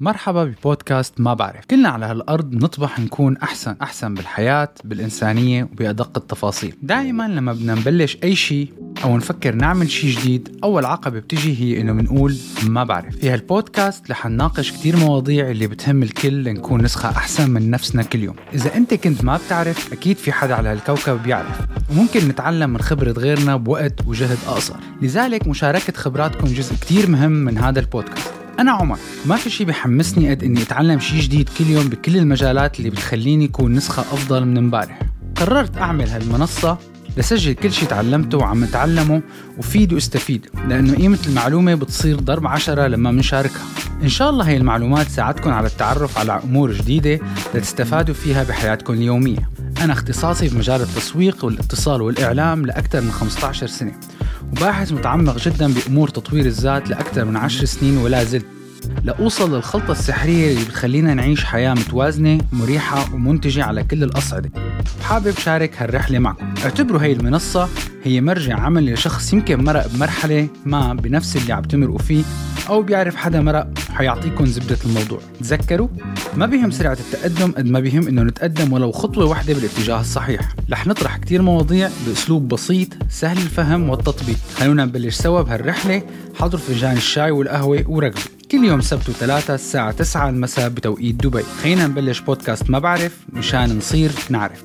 مرحبا ببودكاست ما بعرف. كلنا على هالأرض نطمح نكون أحسن أحسن بالحياة بالإنسانية وبأدق التفاصيل. دائما لما بدنا نبلش أي شيء أو نفكر نعمل شيء جديد أول عقبة بتجي هي إنه بنقول ما بعرف. في هالبودكاست رح نناقش كتير مواضيع اللي بتهم الكل لنكون نسخة أحسن من نفسنا كل يوم. إذا أنت كنت ما بتعرف أكيد في حدا على هالكوكب بيعرف. وممكن نتعلم من خبرة غيرنا بوقت وجهد أقصر. لذلك مشاركة خبراتكم جزء كتير مهم من هذا البودكاست. أنا عمر. ما في شي بحمسني قد إني أتعلم شي جديد كل يوم بكل المجالات اللي بتخليني أكون نسخة أفضل من امبارح. قررت أعمل هالمنصة لسجل كل شي تعلمته وعم أتعلمه وفيد وأستفيد لأنه قيمة المعلومة بتصير ضرب عشرة لما منشاركها إن شاء الله هي المعلومات تساعدكم على التعرف على أمور جديدة لتستفادوا فيها بحياتكم اليومية. أنا اختصاصي في مجال التسويق والاتصال والإعلام لأكثر من 15 سنة. وباحث متعمق جدا بأمور تطوير الذات لأكثر من 10 سنين ولا زلت. لأوصل للخلطة السحرية اللي بتخلينا نعيش حياة متوازنة مريحة ومنتجة على كل الأصعدة. وحابب شارك هالرحلة معكم. اعتبروا هاي المنصة هي مرجع عمل لشخص يمكن مرق بمرحلة ما بنفس اللي عم تمرقوا فيه. أو بيعرف حدا مرق وحيعطيكم زبدة الموضوع. تذكروا؟ ما بيهم سرعة التقدم قد ما بيهم إنه نتقدم ولو خطوة واحدة بالاتجاه الصحيح. رح نطرح كتير مواضيع بأسلوب بسيط سهل الفهم والتطبيق. خلونا نبلش سوا بهالرحلة. حضروا فنجان الشاي والقهوة وركبوا كل يوم سبت وثلاثة الساعة 9 المساء بتوقيت دبي. خلينا نبلش بودكاست ما بعرف مشان نصير نعرف.